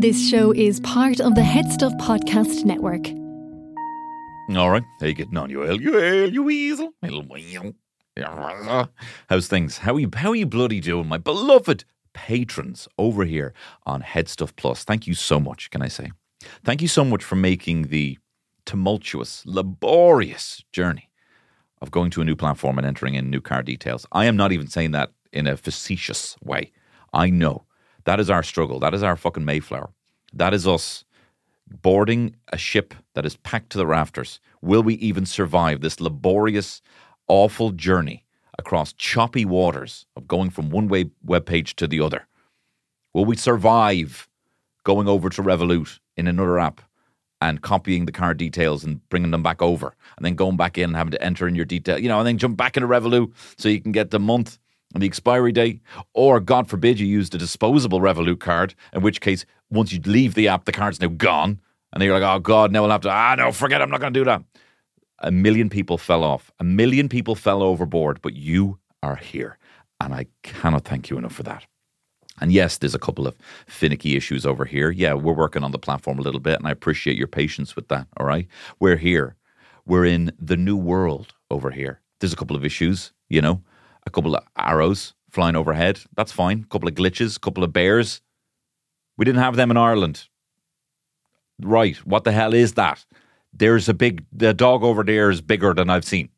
This show is part of the HeadStuff Podcast Network. All right. How you getting on, you ale, you ale, you weasel. How's things? How are you, how are you bloody doing, my beloved patrons over here on HeadStuff Plus? Thank you so much, can I say? Thank you so much for making the tumultuous, laborious journey of going to a new platform and entering in new car details. I am not even saying that in a facetious way. I know that is our struggle. That is our fucking Mayflower. That is us boarding a ship that is packed to the rafters. Will we even survive this laborious, awful journey across choppy waters of going from one way web page to the other? Will we survive going over to Revolut in another app and copying the card details and bringing them back over and then going back in and having to enter in your detail, you know, and then jump back into Revolut so you can get the month and the expiry date, or God forbid you used a disposable Revolut card, in which case, once you leave the app, the card's now gone. And then you're like, oh God, now I'll have to, ah, no, forget, I'm not going to do that. A million people fell off. A million people fell overboard, but you are here. And I cannot thank you enough for that. And yes, there's a couple of finicky issues over here. Yeah, we're working on the platform a little bit, and I appreciate your patience with that. All right. We're here. We're in the new world over here. There's a couple of issues, you know, a couple of arrows flying overhead. That's fine. A couple of glitches, a couple of bears. We didn't have them in Ireland. Right. What the hell is that? There's a big, the dog over there is bigger than I've seen.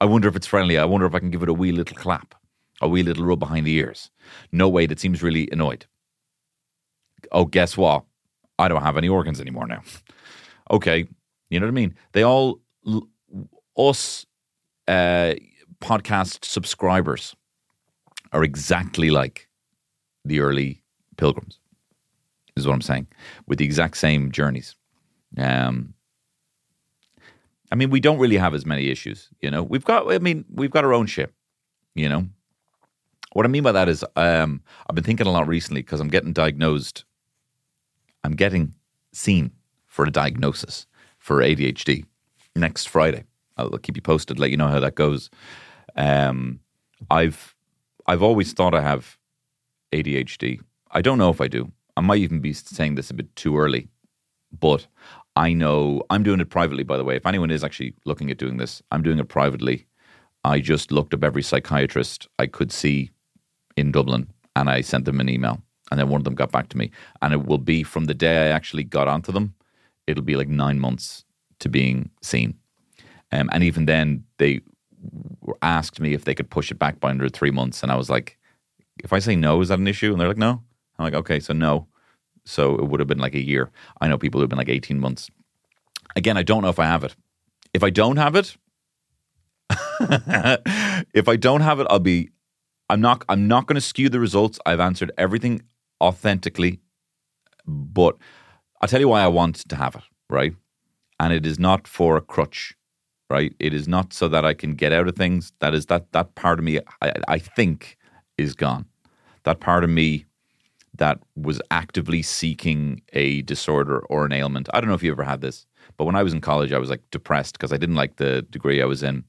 I wonder if it's friendly. I wonder if I can give it a wee little clap, a wee little rub behind the ears. No way, that seems really annoyed. Oh, guess what? I don't have any organs anymore now. okay. You know what I mean? They all, us uh, podcast subscribers are exactly like the early pilgrims is what I'm saying, with the exact same journeys. Um, I mean, we don't really have as many issues, you know. We've got, I mean, we've got our own shit, you know. What I mean by that is, um, I've been thinking a lot recently because I'm getting diagnosed. I'm getting seen for a diagnosis for ADHD next Friday. I'll keep you posted, let you know how that goes. Um, I've I've always thought I have ADHD. I don't know if I do. I might even be saying this a bit too early, but I know I'm doing it privately, by the way. If anyone is actually looking at doing this, I'm doing it privately. I just looked up every psychiatrist I could see in Dublin and I sent them an email. And then one of them got back to me. And it will be from the day I actually got onto them, it'll be like nine months to being seen. Um, and even then, they asked me if they could push it back by under three months. And I was like, if I say no, is that an issue? And they're like, no. I'm like, okay, so no. So it would have been like a year. I know people who've been like 18 months. Again, I don't know if I have it. If I don't have it, if I don't have it, I'll be I'm not I'm not going to skew the results. I've answered everything authentically, but I'll tell you why I want to have it, right? And it is not for a crutch, right? It is not so that I can get out of things. That is that that part of me I, I think is gone. That part of me that was actively seeking a disorder or an ailment. I don't know if you ever had this, but when I was in college, I was like depressed because I didn't like the degree I was in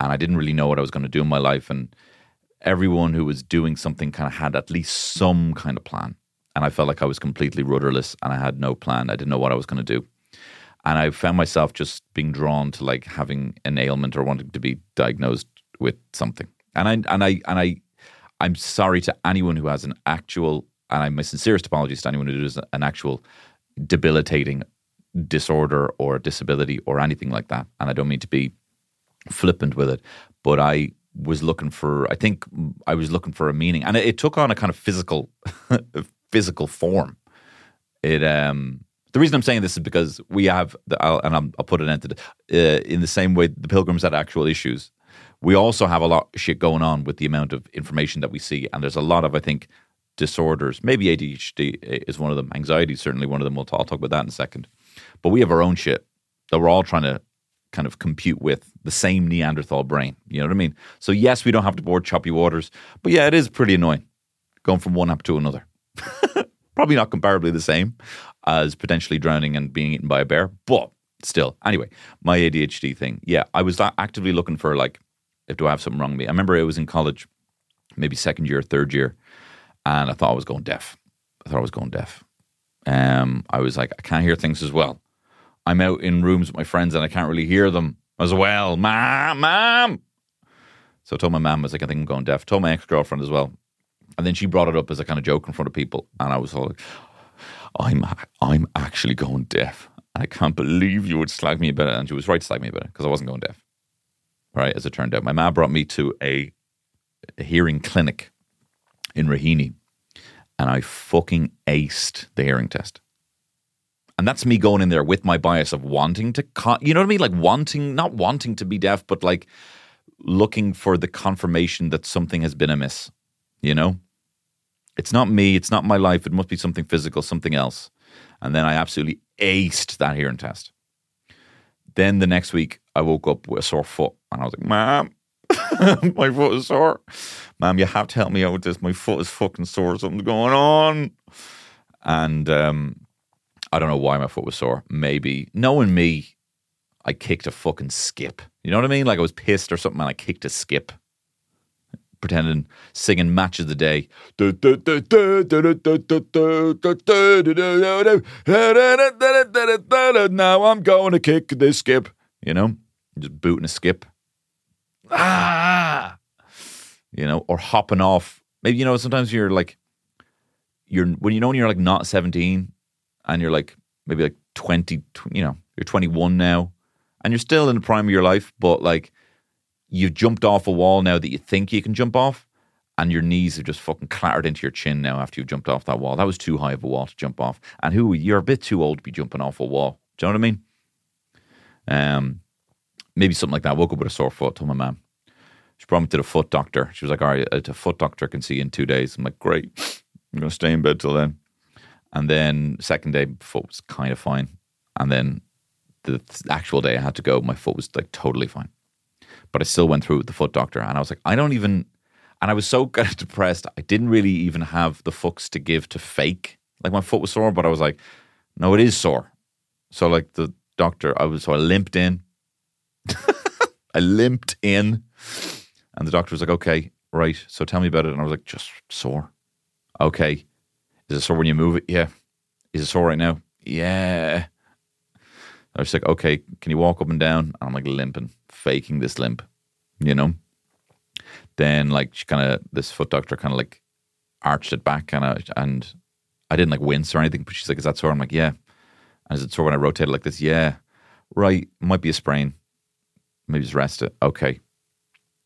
and I didn't really know what I was going to do in my life. And everyone who was doing something kind of had at least some kind of plan. And I felt like I was completely rudderless and I had no plan. I didn't know what I was going to do. And I found myself just being drawn to like having an ailment or wanting to be diagnosed with something. And I and I and I I'm sorry to anyone who has an actual and I my sincerest apologies to anyone who does an actual debilitating disorder or disability or anything like that. And I don't mean to be flippant with it, but I was looking for. I think I was looking for a meaning, and it, it took on a kind of physical, physical form. It um. The reason I'm saying this is because we have, the, I'll, and I'll, I'll, put it into uh, in the same way the pilgrims had actual issues. We also have a lot of shit going on with the amount of information that we see, and there's a lot of I think disorders. Maybe ADHD is one of them. Anxiety is certainly one of them. We'll talk, I'll talk about that in a second. But we have our own shit that we're all trying to kind of compute with the same Neanderthal brain. You know what I mean? So yes, we don't have to board choppy waters, but yeah, it is pretty annoying going from one app to another. Probably not comparably the same as potentially drowning and being eaten by a bear, but still. Anyway, my ADHD thing. Yeah, I was actively looking for like, if do I have something wrong with me? I remember I was in college, maybe second year, third year, and I thought I was going deaf. I thought I was going deaf. um, I was like, I can't hear things as well. I'm out in rooms with my friends and I can't really hear them as well. Mom, mom. So I told my mom, I was like, I think I'm going deaf. told my ex girlfriend as well. And then she brought it up as a kind of joke in front of people. And I was like, I'm, I'm actually going deaf. I can't believe you would slag me about it. And she was right to slag me about it because I wasn't going deaf. Right, as it turned out. My mom brought me to a, a hearing clinic in Raheny and I fucking aced the hearing test. And that's me going in there with my bias of wanting to, con- you know what I mean? Like wanting, not wanting to be deaf, but like looking for the confirmation that something has been amiss, you know? It's not me, it's not my life, it must be something physical, something else. And then I absolutely aced that hearing test. Then the next week, I woke up with a sore foot and I was like, Mom, my foot is sore. Mom, you have to help me out with this. My foot is fucking sore. Something's going on. And um, I don't know why my foot was sore. Maybe knowing me, I kicked a fucking skip. You know what I mean? Like I was pissed or something and I kicked a skip. Pretending singing match of the day. Now I'm going to kick this skip. You know, just booting a skip. Ah, you know, or hopping off. Maybe you know. Sometimes you're like, you're when you know when you're like not seventeen and you're like maybe like 20, you know, you're 21 now and you're still in the prime of your life, but like you've jumped off a wall now that you think you can jump off and your knees have just fucking clattered into your chin now after you've jumped off that wall. That was too high of a wall to jump off. And who, you're a bit too old to be jumping off a wall. Do you know what I mean? Um, maybe something like that. I woke up with a sore foot, told my mum. She brought me to the foot doctor. She was like, all right, a foot doctor can see you in two days. I'm like, great. I'm to stay in bed till then. And then second day, foot was kind of fine. And then the actual day I had to go, my foot was like totally fine. But I still went through with the foot doctor, and I was like, I don't even. And I was so kind of depressed. I didn't really even have the fucks to give to fake. Like my foot was sore, but I was like, no, it is sore. So like the doctor, I was so I limped in. I limped in, and the doctor was like, okay, right. So tell me about it. And I was like, just sore. Okay. Is it sore when you move it? Yeah. Is it sore right now? Yeah. I was like, okay, can you walk up and down? And I'm like limping, faking this limp, you know? Then like she kind of, this foot doctor kind of like arched it back kind of, and I didn't like wince or anything, but she's like, is that sore? I'm like, yeah. And is it sore when I rotate it like this? Yeah. Right. Might be a sprain. Maybe just rest it. Okay.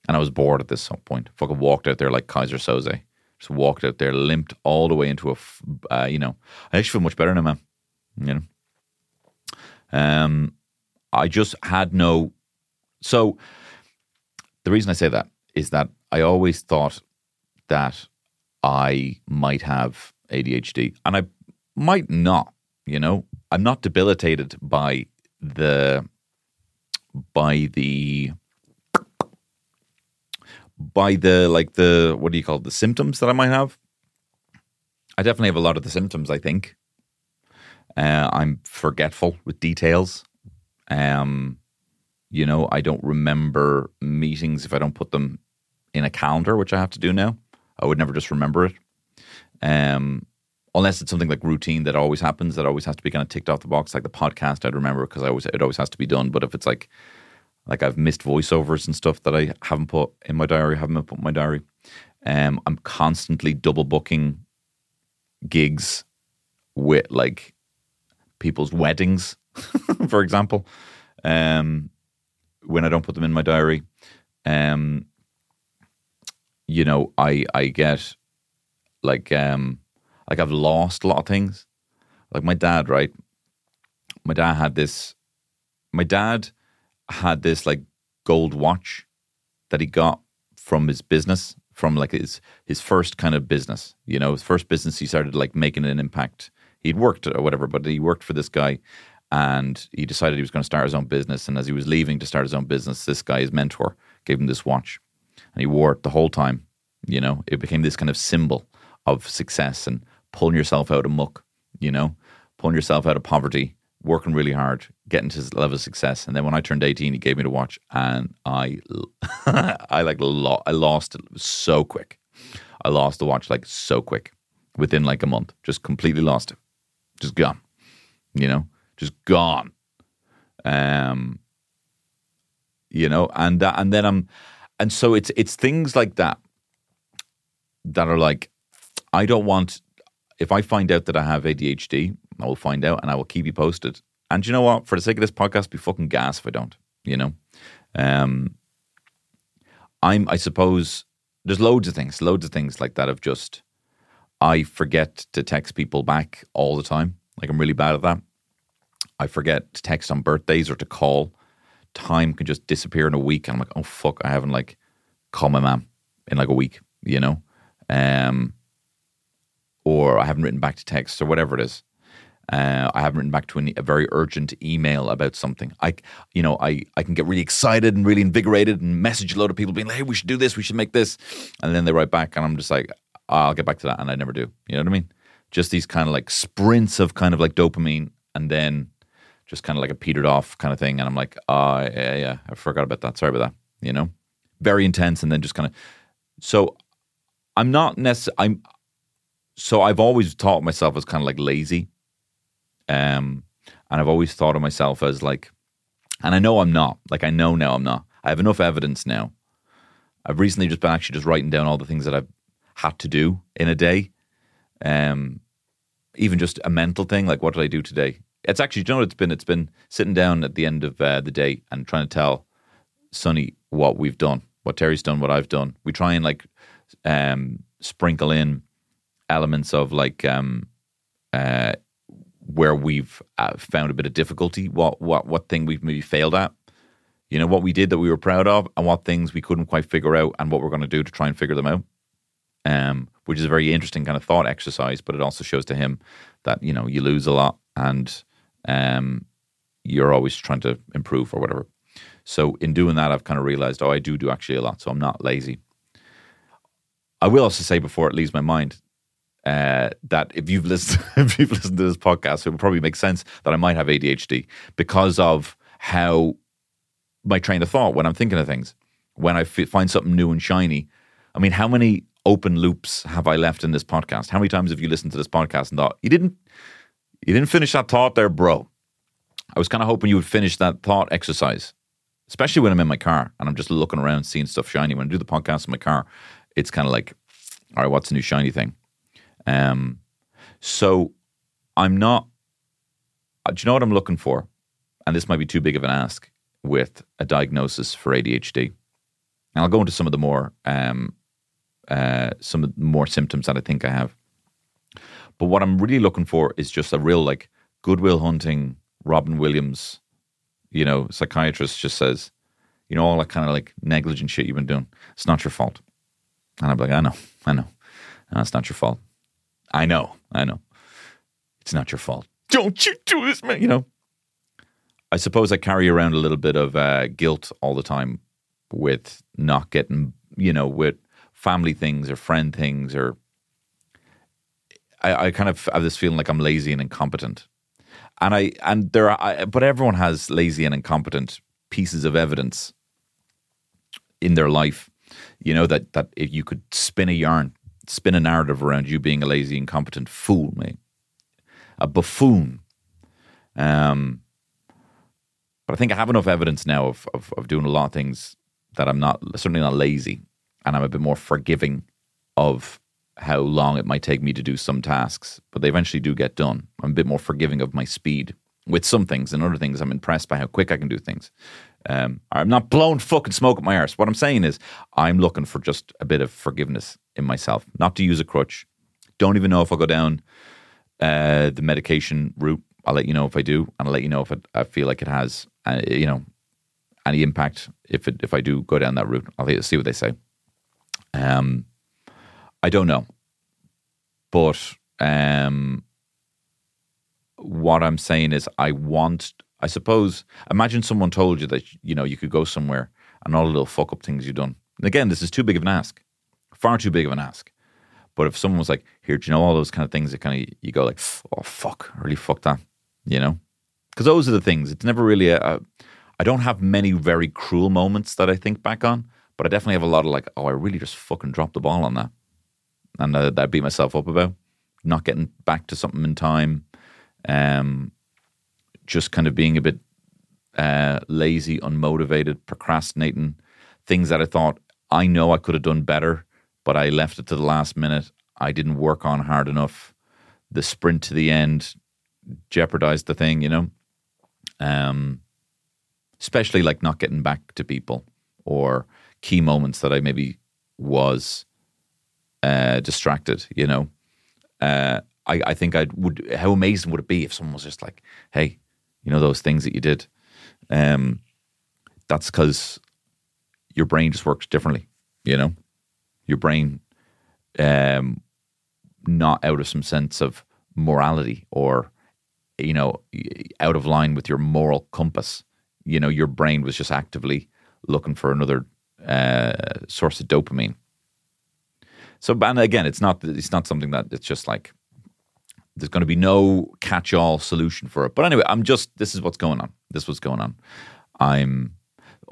And I was bored at this point. Fucking walked out there like Keyser Söze. Just walked out there, limped all the way into a, uh, you know, I actually feel much better now, man. You know, um, I just had no. So the reason I say that is that I always thought that I might have ADHD, and I might not. You know, I'm not debilitated by the by the by the like the what do you call it, the symptoms that I might have. I definitely have a lot of the symptoms. I think uh, I'm forgetful with details. Um, you know, I don't remember meetings if I don't put them in a calendar, which I have to do now. I would never just remember it. Um, unless it's something like routine that always happens, that always has to be kind of ticked off the box, like the podcast. I'd remember because I always it always has to be done. But if it's like like I've missed voiceovers and stuff that I haven't put in my diary, haven't put in my diary. Um, I'm constantly double booking gigs with like people's weddings, for example. Um, when I don't put them in my diary, um, you know, I I get like um like I've lost a lot of things. Like my dad, right? My dad had this. My dad had this like gold watch that he got from his business, from like his his first kind of business. You know, his first business. He started like making an impact. He'd worked or whatever, but he worked for this guy, and he decided he was going to start his own business. And as he was leaving to start his own business, this guy, his mentor, gave him this watch, and he wore it the whole time. You know, it became this kind of symbol of success and pulling yourself out of muck. You know, pulling yourself out of poverty working really hard, getting to his level of success. And then when I turned 18, he gave me the watch and I, I like, lo- I lost it so quick. I lost the watch like so quick within like a month, just completely lost it. just gone. You know, just gone. Um, you know, and and then I'm, and so it's it's things like that that are like, I don't want. If I find out that I have ADHD, I will find out, and I will keep you posted. And you know what? For the sake of this podcast, be fucking gas if I don't. You know, um, I'm. I suppose there's loads of things, loads of things like that of just. I forget to text people back all the time. Like I'm really bad at that. I forget to text on birthdays or to call. Time can just disappear in a week. And I'm like, oh fuck, I haven't like called my mom in like a week, you know? Um or I haven't written back to text or whatever it is. Uh, I haven't written back to an, a very urgent email about something. I, you know, I, I can get really excited and really invigorated and message a load of people being like, "Hey, we should do this. We should make this," and then they write back, and I'm just like, "I'll get back to that," and I never do. You know what I mean? Just these kind of like sprints of kind of like dopamine, and then just kind of like a petered off kind of thing, and I'm like, "Ah, yeah, yeah, I forgot about that. Sorry about that." You know, very intense, and then just kind of. So, I'm not necessarily. I'm. So I've always taught myself as kind of like lazy um, and I've always thought of myself as like, and I know I'm not. Like I know now I'm not. I have enough evidence now. I've recently just been actually just writing down all the things that I've had to do in a day. Um, even just a mental thing, like what did I do today? It's actually, you know what it's been? It's been sitting down at the end of uh, the day and trying to tell Sonny what we've done, what Terry's done, what I've done. We try and like um, sprinkle in elements of like um, uh, where we've uh, found a bit of difficulty, what what what thing we've maybe failed at, you know, what we did that we were proud of, and what things we couldn't quite figure out, and what we're going to do to try and figure them out. Um, which is a very interesting kind of thought exercise, but it also shows to him that you know you lose a lot and um, you're always trying to improve or whatever. So in doing that, I've kind of realized, oh, I do do actually a lot, so I'm not lazy. I will also say before it leaves my mind uh, that if you've listened if you've listened to this podcast, it would probably make sense that I might have ADHD because of how my train of thought when I'm thinking of things. When I f- find something new and shiny, I mean, how many open loops have I left in this podcast? How many times have you listened to this podcast and thought you didn't you didn't finish that thought there, bro? I was kind of hoping you would finish that thought exercise, especially when I'm in my car and I'm just looking around, seeing stuff shiny. When I do the podcast in my car, it's kind of like, all right, what's a new shiny thing? Um, so I'm not. Uh, do you know what I'm looking for? And this might be too big of an ask with a diagnosis for ADHD. And I'll go into some of the more um, uh, some of the more symptoms that I think I have. But what I'm really looking for is just a real like Good Will Hunting, Robin Williams, you know, psychiatrist just says, you know, all that kind of like negligent shit you've been doing. It's not your fault. And I'm like, I know, I know. No, it's not your fault. I know, I know. It's not your fault. Don't you do this, man. You know, I suppose I carry around a little bit of uh, guilt all the time with not getting, you know, with family things or friend things or I, I kind of have this feeling like I'm lazy and incompetent. And I and there are I, but everyone has lazy and incompetent pieces of evidence in their life, you know, that that if you could spin a yarn spin a narrative around you being a lazy, incompetent fool, mate, a buffoon. Um, but I think I have enough evidence now of, of, of doing a lot of things that I'm not certainly not lazy, and I'm a bit more forgiving of how long it might take me to do some tasks, but they eventually do get done. I'm a bit more forgiving of my speed with some things, and other things I'm impressed by how quick I can do things. Um, I'm not blowing fucking smoke at my arse. What I'm saying is, I'm looking for just a bit of forgiveness in myself, not to use a crutch. Don't even know if I'll go down uh, the medication route. I'll let you know if I do, and I'll let you know if it, I feel like it has, uh, you know, any impact. If it, if I do go down that route, I'll see what they say. Um, I don't know, but um, what I'm saying is, I want I suppose, imagine someone told you that, you know, you could go somewhere and all the little fuck up things you've done. And again, this is too big of an ask, far too big of an ask. But if someone was like, here, do you know all those kind of things that kind of, you go like, oh, fuck, really fucked that, you know? Because those are the things. It's never really a, a, I don't have many very cruel moments that I think back on, but I definitely have a lot of like, oh, I really just fucking dropped the ball on that. And that I beat myself up about. Not getting back to something in time, um, just kind of being a bit uh, lazy, unmotivated, procrastinating, things that I thought I know I could have done better, but I left it to the last minute. I didn't work on hard enough. The sprint to the end jeopardized the thing, you know. Um, especially like not getting back to people or key moments that I maybe was uh, distracted, you know. Uh, I, I think I would. How amazing would it be if someone was just like, "Hey, you know those things that you did." Um, that's because your brain just works differently. You know, your brain, um, not out of some sense of morality or, you know, out of line with your moral compass. You know, your brain was just actively looking for another uh, source of dopamine. So, and again, it's not it's not something that it's just like there's going to be no catch-all solution for it. But anyway, I'm just this is what's going on. This is what's going on. I'm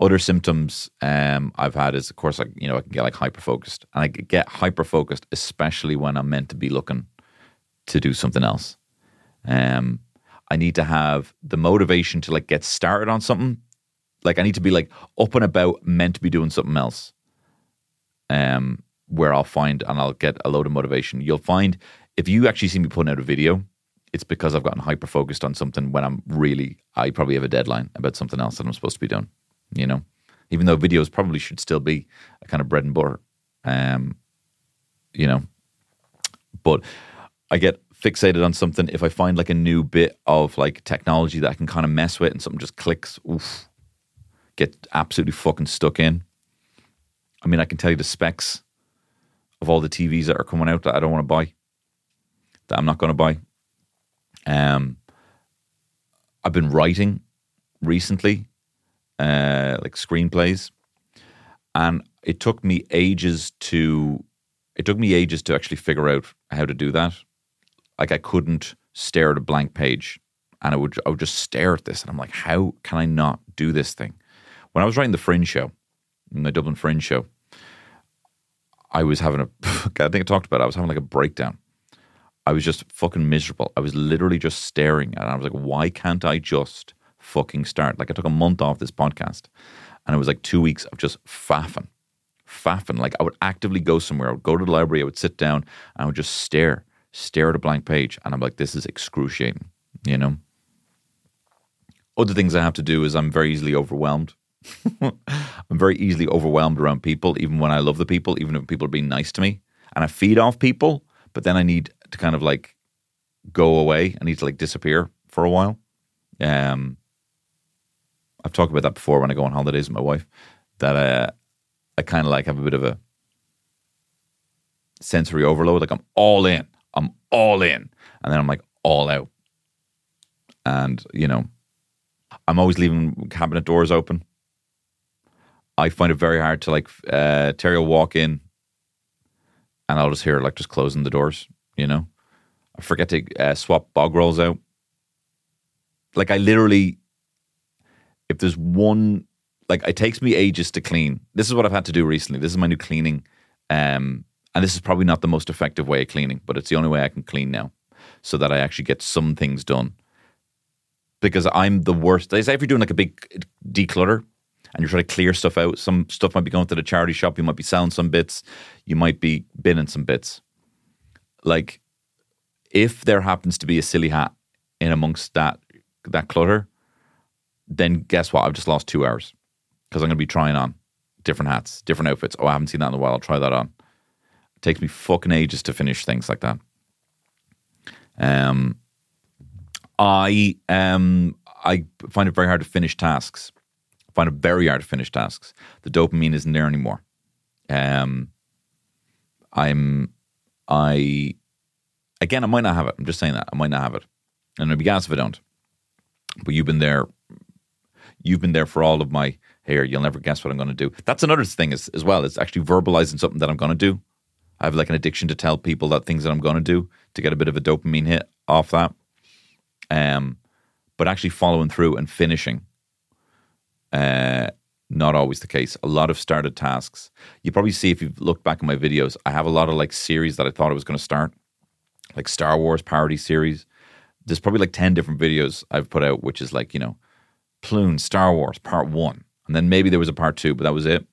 other symptoms um, I've had is of course like you know I can get like hyper focused and I get hyper focused especially when I'm meant to be looking to do something else. Um, I need to have the motivation to like get started on something. Like I need to be like up and about, meant to be doing something else. Um, where I'll find and I'll get a load of motivation. You'll find if you actually see me putting out a video, it's because I've gotten hyper focused on something when I'm really, I probably have a deadline about something else that I'm supposed to be doing, you know? Even though videos probably should still be a kind of bread and butter, um, you know? But I get fixated on something if I find like a new bit of like technology that I can kind of mess with and something just clicks, oof, get absolutely fucking stuck in. I mean, I can tell you the specs of all the TVs that are coming out that I don't want to buy that I'm not going to buy. Um, I've been writing recently, uh, like screenplays, and it took me ages to. It took me ages to actually figure out how to do that. Like I couldn't stare at a blank page, and I would I would just stare at this, and I'm like, how can I not do this thing? When I was writing the Fringe show, the Dublin Fringe show, I was having a. I think I talked about. It, I was having like a breakdown I was just fucking miserable. I was literally just staring and I was like, why can't I just fucking start? Like I took a month off this podcast and it was like two weeks of just faffing, faffing. Like I would actively go somewhere. I would go to the library. I would sit down and I would just stare, stare at a blank page. And I'm like, this is excruciating, you know? Other things I have to do is I'm very easily overwhelmed. I'm very easily overwhelmed around people, even when I love the people, even if people are being nice to me. And I feed off people, but then I need to kind of like go away. I need to like disappear for a while. Um, I've talked about that before when I go on holidays with my wife. That uh, I kind of like have a bit of a sensory overload. Like I'm all in, I'm all in, and then I'm like all out. And you know, I'm always leaving cabinet doors open. I find it very hard to like uh, Terry will walk in, and I'll just hear like just closing the doors you know, I forget to uh, swap bog rolls out. Like I literally, if there's one, like it takes me ages to clean. This is what I've had to do recently. This is my new cleaning, um, and this is probably not the most effective way of cleaning, but it's the only way I can clean now, so that I actually get some things done. Because I'm the worst. They say if you're doing like a big declutter, and you're trying to clear stuff out. Some stuff might be going to the charity shop. You might be selling some bits. You might be binning some bits like if there happens to be a silly hat in amongst that that clutter, then guess what? I've just lost two hours because I'm going to be trying on different hats, different outfits. Oh, I haven't seen that in a while. I'll try that on. It takes me fucking ages to finish things like that. Um, I um I find it very hard to finish tasks. Find it very hard to finish tasks. The dopamine isn't there anymore. Um, I'm I again, I might not have it. I'm just saying that I might not have it, and I'd be gas if I don't. But you've been there. You've been there for all of my here. You'll never guess what I'm going to do. That's another thing as, as well. It's actually verbalizing something that I'm going to do. I have like an addiction to tell people that things that I'm going to do to get a bit of a dopamine hit off that. Um, but actually following through and finishing. Uh, not always the case. A lot of started tasks. You probably see if you've looked back at my videos, I have a lot of like series that I thought I was going to start, like Star Wars parody series there's probably like 10 different videos I've put out, which is like, you know, Plune, Star Wars, part one. And then maybe there was a part two, but that was it.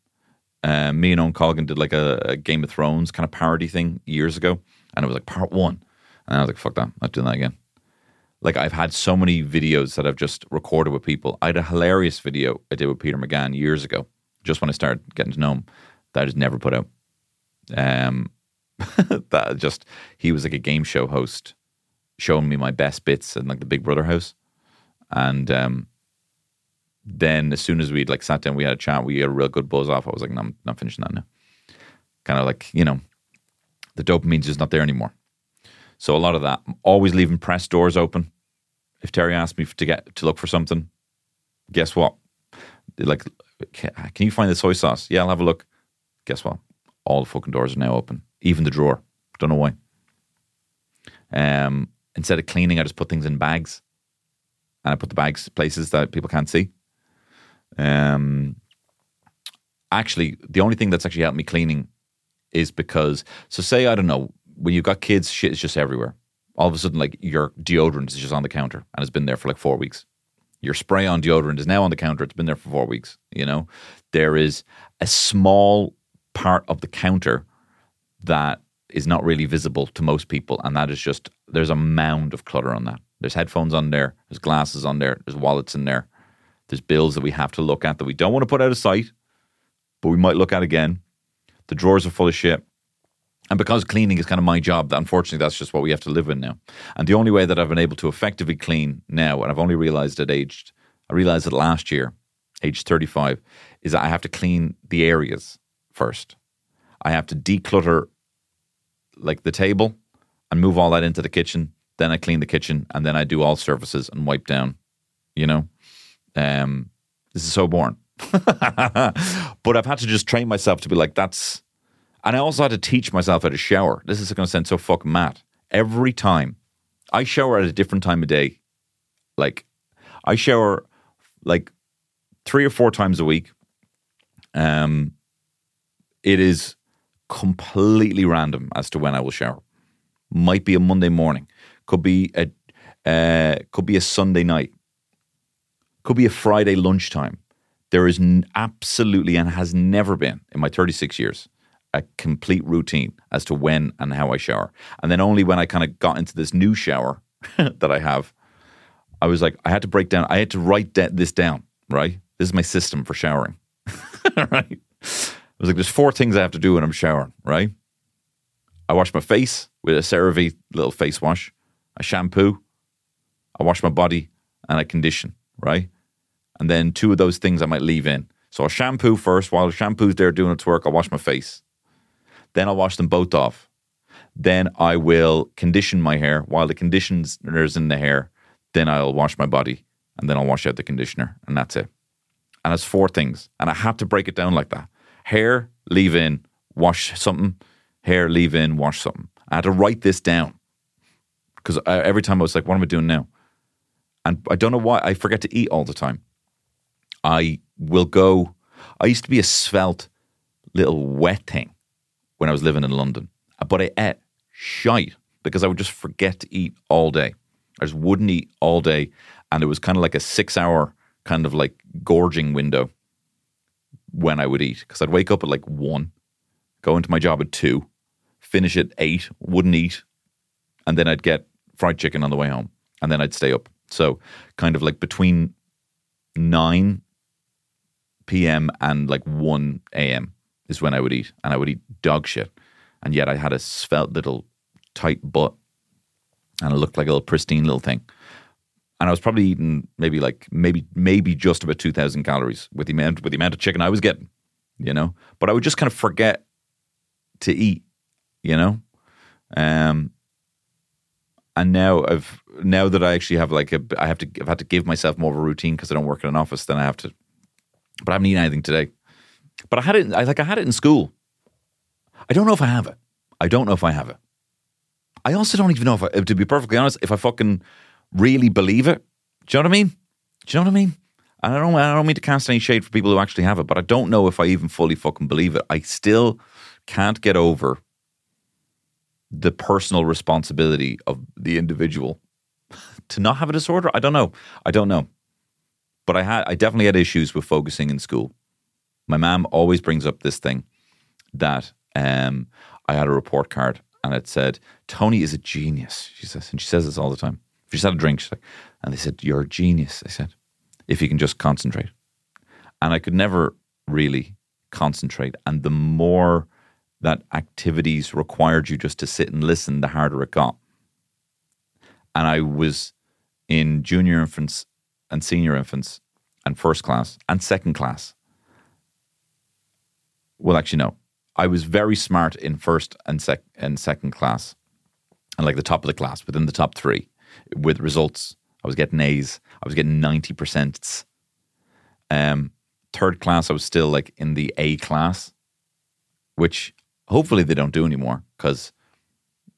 Uh, me and Owen Colgan did like a, a, Game of Thrones kind of parody thing years ago. And it was like part one. And I was like, fuck that. I'm not doing that again. Like I've had so many videos that I've just recorded with people. I had a hilarious video I did with Peter McGann years ago, just when I started getting to know him, that I just never put out. Um, that just he was like a game show host, showing me my best bits in like the Big Brother house, and um, then as soon as we'd like sat down, we had a chat, we had a real good buzz off. I was like, no, I'm not finishing that now. Kind of like you know, the dopamine's just not there anymore. So a lot of that, I'm always leaving press doors open. If Terry asked me to get to look for something, guess what? Like, can you find the soy sauce? Yeah, I'll have a look. Guess what? All the fucking doors are now open, even the drawer. Don't know why. Um, instead of cleaning, I just put things in bags, and I put the bags places that people can't see. Um, actually, the only thing that's actually helped me cleaning is because, so say I don't know, when you've got kids, shit is just everywhere. All of a sudden, like your deodorant is just on the counter and it's been there for like four weeks. Your spray on deodorant is now on the counter. It's been there for four weeks. You know, there is a small part of the counter that is not really visible to most people, and that is just there's a mound of clutter on that. There's headphones on there, there's glasses on there, there's wallets in there, there's bills that we have to look at that we don't want to put out of sight, but we might look at again. The drawers are full of shit. And because cleaning is kind of my job, unfortunately, that's just what we have to live in now. And the only way that I've been able to effectively clean now, and I've only realized at age, I realized it last year, age 35, is that I have to clean the areas first. I have to declutter like the table and move all that into the kitchen. Then I clean the kitchen and then I do all surfaces and wipe down, you know? Um, this is so boring. but I've had to just train myself to be like, that's and I also had to teach myself how to shower. This is going to sound so fucking mad. Every time I shower at a different time of day, like I shower like three or four times a week. Um, it is completely random as to when I will shower. Might be a Monday morning, could be a uh, could be a Sunday night, could be a Friday lunchtime. There is absolutely and has never been in my 36 years a complete routine as to when and how I shower. And then only when I kind of got into this new shower that I have, I was like, I had to break down, I had to write de- this down, right? This is my system for showering, right? I was like, there's four things I have to do when I'm showering, right? I wash my face with a CeraVe little face wash, I shampoo, I wash my body, and I condition, right? And then two of those things I might leave in. So I'll shampoo first. While the shampoo's there doing its work, I'll wash my face. Then I'll wash them both off. Then I will condition my hair while the conditioner's in the hair. Then I'll wash my body and then I'll wash out the conditioner and that's it. And it's four things. And I have to break it down like that. Hair, leave in, wash something. Hair, leave in, wash something. I had to write this down because every time I was like, what am I doing now? And I don't know why I forget to eat all the time. I will go. I used to be a svelte little wet thing when I was living in London. Uh, but I ate shite because I would just forget to eat all day. I just wouldn't eat all day. And it was kind of like a six hour kind of like gorging window when I would eat. Because I'd wake up at like one, go into my job at two, finish at eight, wouldn't eat. And then I'd get fried chicken on the way home. And then I'd stay up. So kind of like between 9 p.m. and like 1 a.m is when I would eat, and I would eat dog shit. And yet I had a svelte little tight butt, and it looked like a little pristine little thing. And I was probably eating maybe like maybe maybe just about two thousand calories with the amount with the amount of chicken I was getting, you know. But I would just kind of forget to eat, you know. Um, and now I've now that I actually have like a I have to I've had to give myself more of a routine because I don't work in an office. Then I have to, but I haven't eaten anything today. But I had it. I like I had it in school. I don't know if I have it. I don't know if I have it. I also don't even know if, I, to be perfectly honest, if I fucking really believe it. Do you know what I mean? Do you know what I mean? And I don't. I don't mean to cast any shade for people who actually have it, but I don't know if I even fully fucking believe it. I still can't get over the personal responsibility of the individual to not have a disorder. I don't know. I don't know. But I had I definitely had issues with focusing in school. My mom always brings up this thing that um, I had a report card and it said Tony is a genius. She says, and she says this all the time. If she just had a drink, she's like, and they said you're a genius. I said, if you can just concentrate, and I could never really concentrate. And the more that activities required you just to sit and listen, the harder it got. And I was in junior infants and senior infants and first class and second class. Well, actually, no. I was very smart in first and, sec- and second class and like the top of the class within the top three with results. I was getting A's. I was getting 90%. Um, third class, I was still like in the A class, which hopefully they don't do anymore because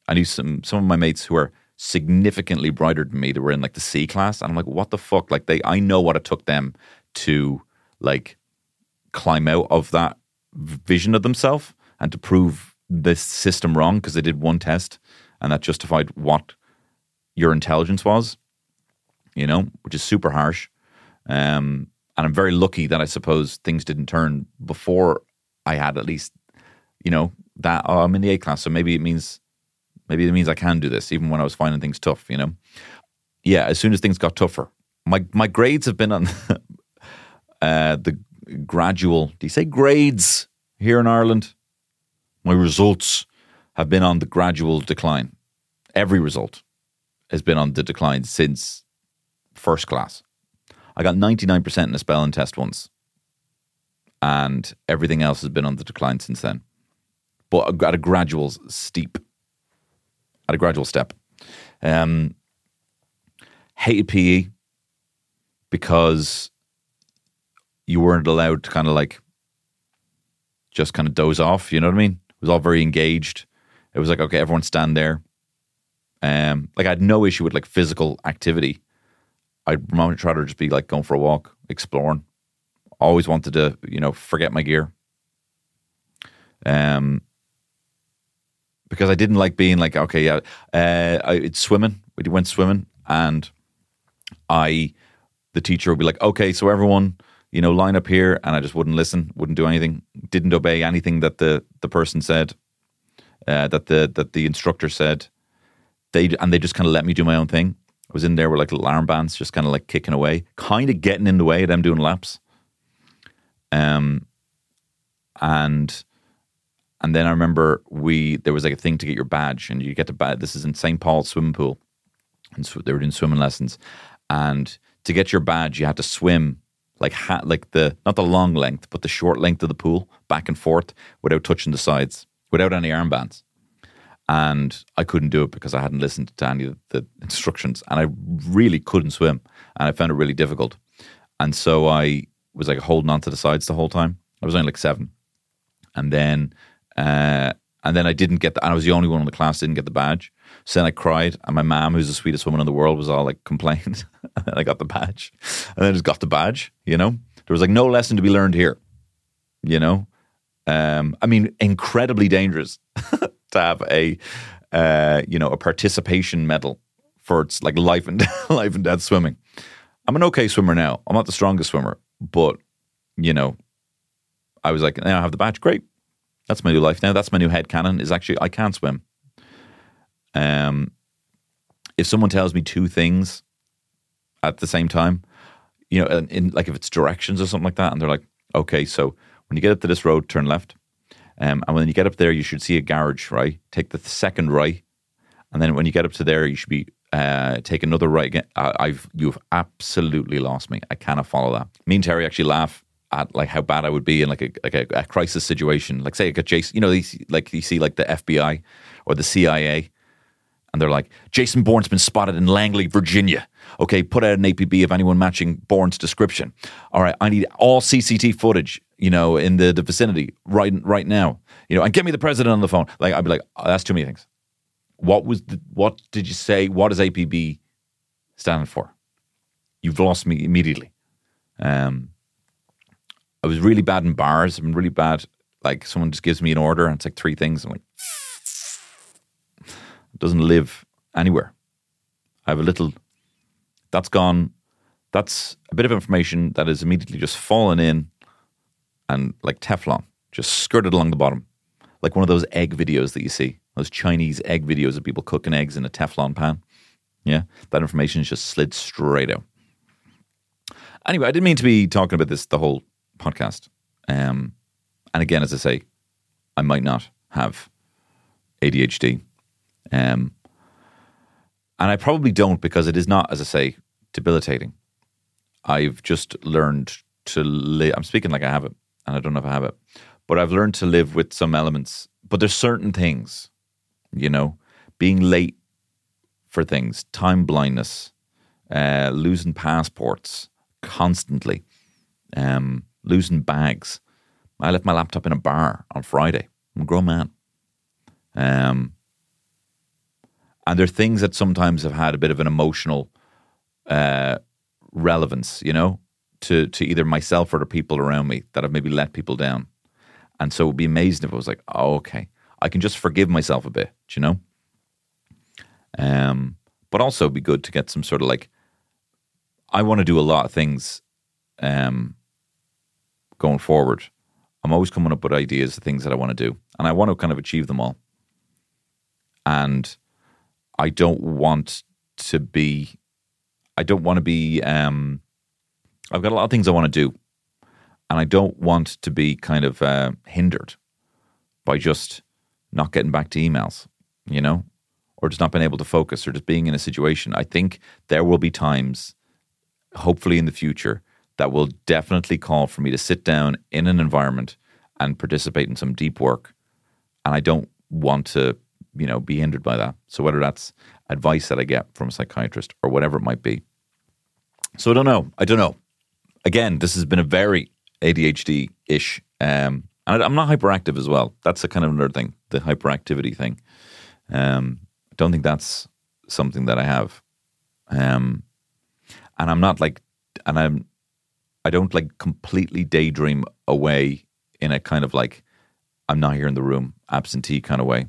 I knew some some of my mates who are significantly brighter than me that were in like the C class, and I'm like, what the fuck? Like they, I know what it took them to like climb out of that vision of themselves and to prove this system wrong because they did one test and that justified what your intelligence was, you know, which is super harsh. Um, and I'm very lucky that I suppose things didn't turn before I had at least, you know, that oh, I'm in the A class, so maybe it means maybe it means I can do this, even when I was finding things tough, you know. Yeah, as soon as things got tougher, my my grades have been on uh, the gradual. Do you say grades here in Ireland? My results have been on the gradual decline. Every result has been on the decline since first class. I got 99% in a spelling test once, and everything else has been on the decline since then. But at a gradual steep, at a gradual step. Um, hated PE because you weren't allowed to kind of like just kind of doze off. You know what I mean? It was all very engaged. It was like, okay, everyone stand there. Um, like I had no issue with like physical activity. I'd much rather just be like going for a walk, exploring. Always wanted to, you know, forget my gear. Um, because I didn't like being like, okay, yeah, uh, I, it's swimming. We went swimming, and I, the teacher would be like, okay, so everyone, you know, line up here, and I just wouldn't listen, wouldn't do anything, didn't obey anything that the the person said, uh, that the that the instructor said. They and they just kind of let me do my own thing. I was in there with like alarm bands, just kind of like kicking away, kind of getting in the way of them doing laps. Um, and and then I remember we there was like a thing to get your badge, and you get the badge. This is in St. Paul's swimming pool, and so they were doing swimming lessons, and to get your badge, you had to swim like ha- like the not the long length, but the short length of the pool back and forth without touching the sides, without any armbands. And I couldn't do it because I hadn't listened to any of the instructions, and I really couldn't swim, and I found it really difficult. And so I was like holding on to the sides the whole time. I was only like seven, and then uh, and then I didn't get the, and I was the only one in the class didn't get the badge. So then I cried, and my mom, who's the sweetest woman in the world, was all like complained. and then I got the badge, and then I just got the badge. You know, there was like no lesson to be learned here. You know, um, I mean, incredibly dangerous to have a, uh, you know, a participation medal for its like life and life and death swimming. I'm an okay swimmer now. I'm not the strongest swimmer, but you know, I was like, now I have the badge. Great, that's my new life now. That's my new head canon Is actually I can't swim. Um, if someone tells me two things at the same time, you know, in, in like if it's directions or something like that, and they're like, okay, so when you get up to this road, turn left, um, and when you get up there, you should see a garage, right? Take the second right, and then when you get up to there, you should be uh, take another right again. I, I've you've absolutely lost me. I cannot follow that. Me and Terry actually laugh at like how bad I would be in like a like a, a crisis situation. Like say like a Jason, you know, these, like you see like the FBI or the CIA, and they're like, Jason Bourne's been spotted in Langley, Virginia. Okay, put out an APB of anyone matching Bourne's description. All right, I need all CCT footage, you know, in the, the vicinity right right now. You know, and get me the president on the phone. Like I'd be like, oh, that's too many things. What was the, what did you say? What does APB stand for? You've lost me immediately. Um, I was really bad in bars. I'm really bad. Like someone just gives me an order and it's like three things. I'm like, doesn't live anywhere. I have a little That's gone. That's a bit of information that is immediately just fallen in and like Teflon, just skirted along the bottom. Like one of those egg videos that you see, those Chinese egg videos of people cooking eggs in a Teflon pan. Yeah, that information just slid straight out. Anyway, I didn't mean to be talking about this the whole podcast. Um, and again, as I say, I might not have ADHD. Um, and I probably don't because it is not, as I say, debilitating. I've just learned to live. I'm speaking like I have it, and I don't know if I have it, but I've learned to live with some elements. But there's certain things, you know, being late for things, time blindness, uh, losing passports constantly, um, losing bags. I left my laptop in a bar on Friday. I'm a grown man. Um, and there are things that sometimes have had a bit of an emotional uh, relevance, you know, to to either myself or the people around me that have maybe let people down. And so it would be amazing if it was like, oh, okay, I can just forgive myself a bit, you know. Um, but also it'd be good to get some sort of like, I want to do a lot of things, um, going forward. I'm always coming up with ideas of things that I want to do, and I want to kind of achieve them all. And I don't want to be, I don't want to be, um, I've got a lot of things I want to do, and I don't want to be kind of uh, hindered by just not getting back to emails, you know, or just not being able to focus or just being in a situation. I think there will be times, hopefully in the future, that will definitely call for me to sit down in an environment and participate in some deep work. And I don't want to, you know, be hindered by that. So whether that's advice that I get from a psychiatrist or whatever it might be. So I don't know. I don't know. Again, this has been a very ADHD ish. Um, and I'm not hyperactive as well. That's a kind of another thing, the hyperactivity thing. Um, I don't think that's something that I have. Um, and I'm not like, and I'm I don't like completely daydream away in a kind of like I'm not here in the room, absentee kind of way.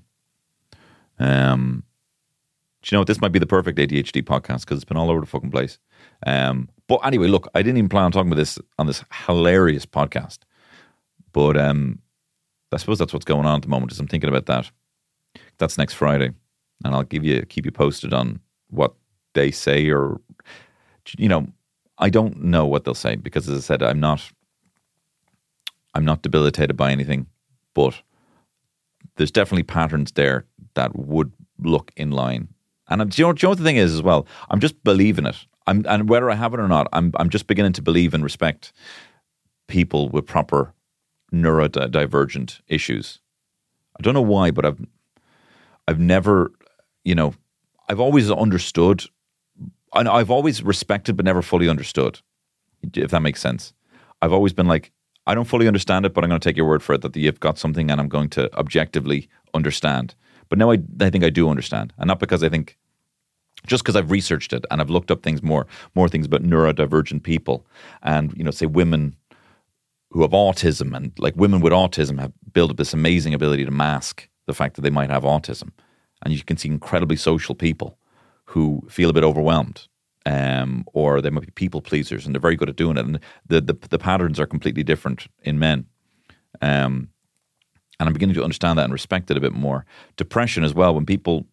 Um, do you know? This might be the perfect ADHD podcast because it's been all over the fucking place. Um, but anyway, look, I didn't even plan on talking about this on this hilarious podcast. But um, I suppose that's what's going on at the moment. Is I'm thinking about that. That's next Friday, and I'll give you keep you posted on what they say or you know I don't know what they'll say because, as I said, I'm not. I'm not debilitated by anything, but there's definitely patterns there that would look in line. And do you know, do you know what the thing is as well? I'm just believing it. I'm, and whether I have it or not, I'm I'm just beginning to believe and respect people with proper neurodivergent issues. I don't know why, but I've I've never, you know, I've always understood and I've always respected but never fully understood, if that makes sense. I've always been like, I don't fully understand it, but I'm going to take your word for it that you've got something and I'm going to objectively understand. But now I, I think I do understand. And not because I think, just because I've researched it and I've looked up things more, more things about neurodivergent people and, you know, say women who have autism and like women with autism have built up this amazing ability to mask the fact that they might have autism. And you can see incredibly social people who feel a bit overwhelmed. Um, or they might be people pleasers, and they're very good at doing it. And the the, the patterns are completely different in men. Um, and I'm beginning to understand that and respect it a bit more. Depression as well. When people,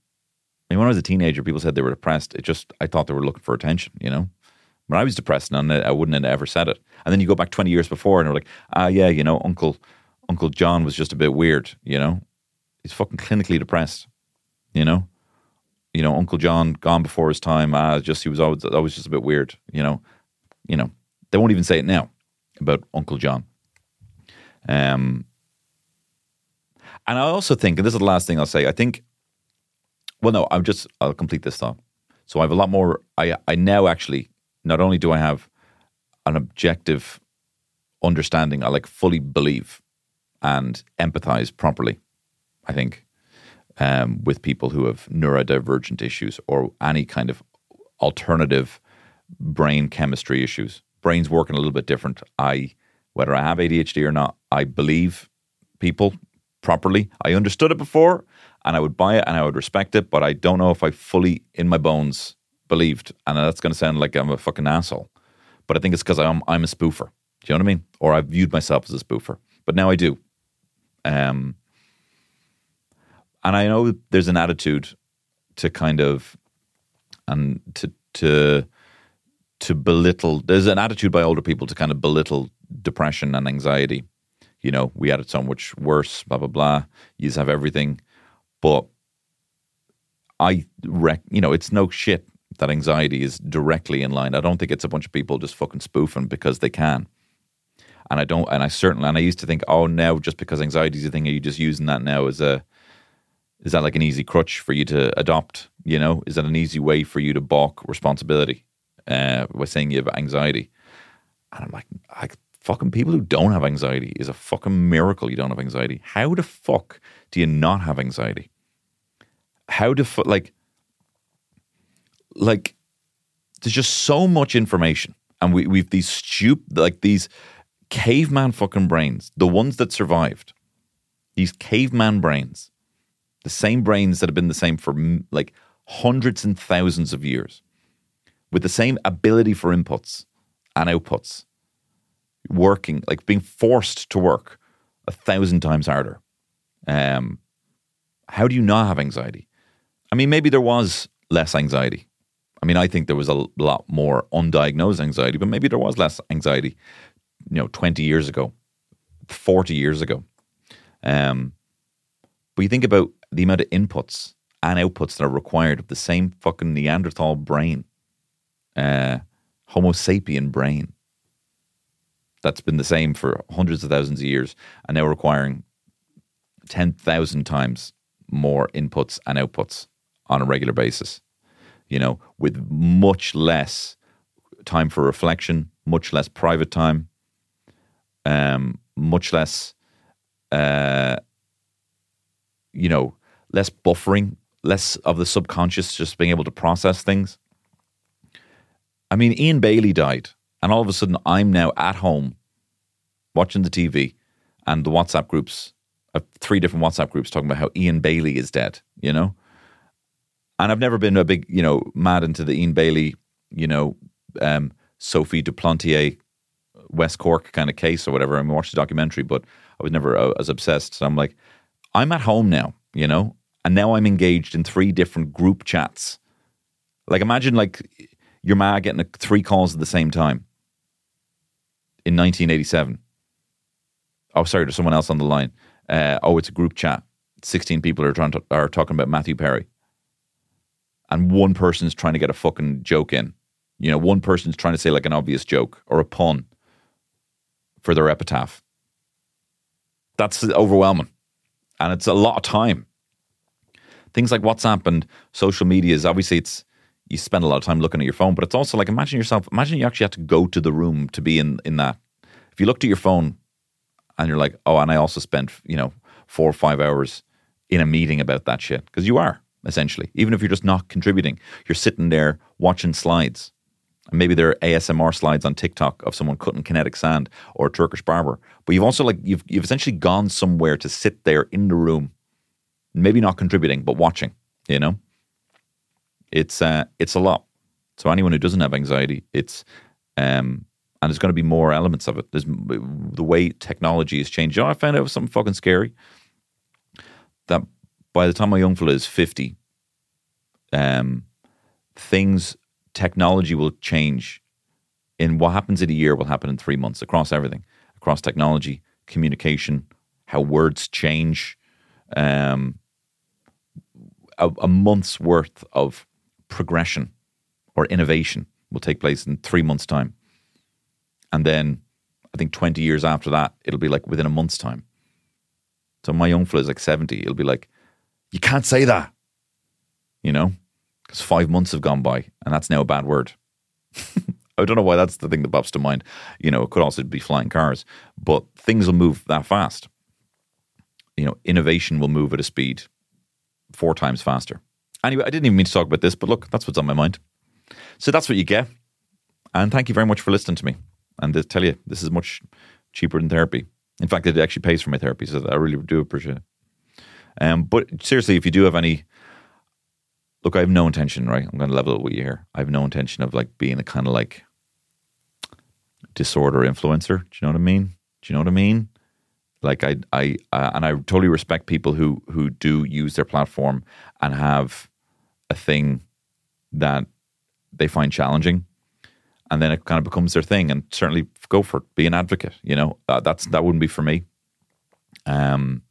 I mean, when I was a teenager, people said they were depressed. It just, I thought they were looking for attention. You know, when I was depressed, and I wouldn't have ever said it. And then you go back 20 years before, and they're like, ah, yeah, you know, Uncle Uncle John was just a bit weird. You know, he's fucking clinically depressed. You know, you know, Uncle John gone before his time. Uh, just he was always always just a bit weird. You know, you know, they won't even say it now about Uncle John. Um, and I also think, and this is the last thing I'll say. I think, well, no, I'm just I'll complete this thought. So I have a lot more. I I now actually not only do I have an objective understanding, I like fully believe and empathize properly. I think um, with people who have neurodivergent issues or any kind of alternative brain chemistry issues. Brain's working a little bit different. I, whether I have ADHD or not, I believe people properly. I understood it before and I would buy it and I would respect it, but I don't know if I fully in my bones believed, and that's going to sound like I'm a fucking asshole, but I think it's because I'm I'm a spoofer. Do you know what I mean? Or I've viewed myself as a spoofer, but now I do. Um, and I know there's an attitude to kind of and to to to belittle. There's an attitude by older people to kind of belittle depression and anxiety. You know, we had it so much worse. Blah blah blah. You have everything, but I rec. You know, it's no shit that anxiety is directly in line. I don't think it's a bunch of people just fucking spoofing because they can. And I don't, and I certainly, and I used to think, oh, now just because anxiety is a thing, are you just using that now as a, is that like an easy crutch for you to adopt? You know, is that an easy way for you to balk responsibility uh, by saying you have anxiety? And I'm like, I fucking people who don't have anxiety is a fucking miracle. You don't have anxiety. How the fuck do you not have anxiety? How the fuck like like there's just so much information, and we we've these stupid like these caveman fucking brains, the ones that survived, these caveman brains, the same brains that have been the same for like hundreds and thousands of years, with the same ability for inputs and outputs, working, like being forced to work a thousand times harder. Um, how do you not have anxiety? I mean, maybe there was less anxiety. I mean, I think there was a lot more undiagnosed anxiety, but maybe there was less anxiety you know, 20 years ago, 40 years ago. Um, but you think about the amount of inputs and outputs that are required of the same fucking Neanderthal brain, uh, Homo sapien brain, that's been the same for hundreds of thousands of years and now requiring 10,000 times more inputs and outputs on a regular basis, you know, with much less time for reflection, much less private time, um, much less, uh, you know, less buffering, less of the subconscious just being able to process things. I mean, Ian Bailey died, and all of a sudden, I'm now at home watching the TV and the WhatsApp groups, uh, three different WhatsApp groups talking about how Ian Bailey is dead, you know? And I've never been a big, you know, mad into the Ian Bailey, you know, um, Sophie du Plantier West Cork kind of case or whatever. I mean, watched the documentary, but I was never uh, as obsessed. So I'm like, I'm at home now, you know, and now I'm engaged in three different group chats. Like, imagine like your ma getting a, three calls at the same time in 1987. Oh, sorry, there's someone else on the line. Uh, oh, it's a group chat. 16 people are trying to, are talking about Matthew Perry. And one person's trying to get a fucking joke in. You know, one person's trying to say like an obvious joke or a pun for their epitaph. That's overwhelming. And it's a lot of time. Things like WhatsApp and social media is obviously it's you spend a lot of time looking at your phone, but it's also like imagine yourself, imagine you actually had to go to the room to be in in that. If you looked at your phone and you're like, oh, and I also spent, you know, four or five hours in a meeting about that shit. Because you are, essentially. Even if you're just not contributing, you're sitting there watching slides And maybe there are ASMR slides on TikTok of someone cutting kinetic sand or a Turkish barber. But you've also like you've you've essentially gone somewhere to sit there in the room, maybe not contributing but watching. You know, it's uh, it's a lot. So anyone who doesn't have anxiety, it's um, and there's going to be more elements of it. There's the way technology has changed. You know, I found out something fucking scary. That by the time my young fella is fifty, um, things technology will change. In what happens in a year will happen in three months across everything, across technology, communication, how words change. Um, a, a month's worth of progression or innovation will take place in three months' time. And then I think 20 years after that, it'll be like within a month's time. So my young fella is like 70. It'll be like, you can't say that, you know? because five months have gone by, and that's now a bad word. I don't know why that's the thing that pops to mind. You know, it could also be flying cars, but things will move that fast. You know, innovation will move at a speed four times faster. Anyway, I didn't even mean to talk about this, but look, that's what's on my mind. So that's what you get. And thank you very much for listening to me. And they tell you, this is much cheaper than therapy. In fact, it actually pays for my therapy, so I really do appreciate it. Um, but seriously, if you do have any look, I have no intention, right? I'm going to level it with you here. I have no intention of like being a kind of like disorder influencer. Do you know what I mean? Do you know what I mean? Like I, I, uh, and I totally respect people who who do use their platform and have a thing that they find challenging, and then it kind of becomes their thing. And certainly go for it. Be an advocate. You know, uh, that's that wouldn't be for me. Um,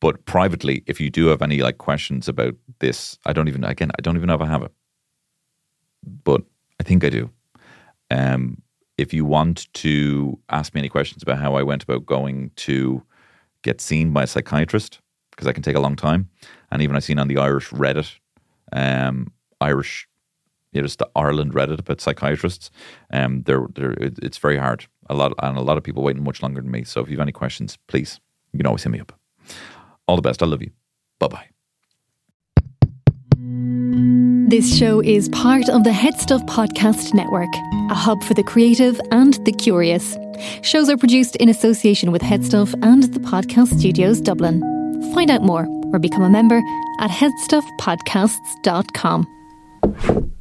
but privately, if you do have any like questions about this, I don't even again, I don't even know if I have it, but I think I do. Um, if you want to ask me any questions about how I went about going to get seen by a psychiatrist, because that can take a long time, and even I've seen on the Irish Reddit, um, Irish, you know, the Ireland Reddit about psychiatrists, um, they're, they're, it's very hard. A lot and a lot of people waiting much longer than me. So if you have any questions, please, you can always hit me up. All the best. I love you. Bye bye. This show is part of the HeadStuff Podcast Network, a hub for the creative and the curious. Shows are produced in association with HeadStuff and the Podcast Studios Dublin. Find out more or become a member at headstuffpodcasts.com.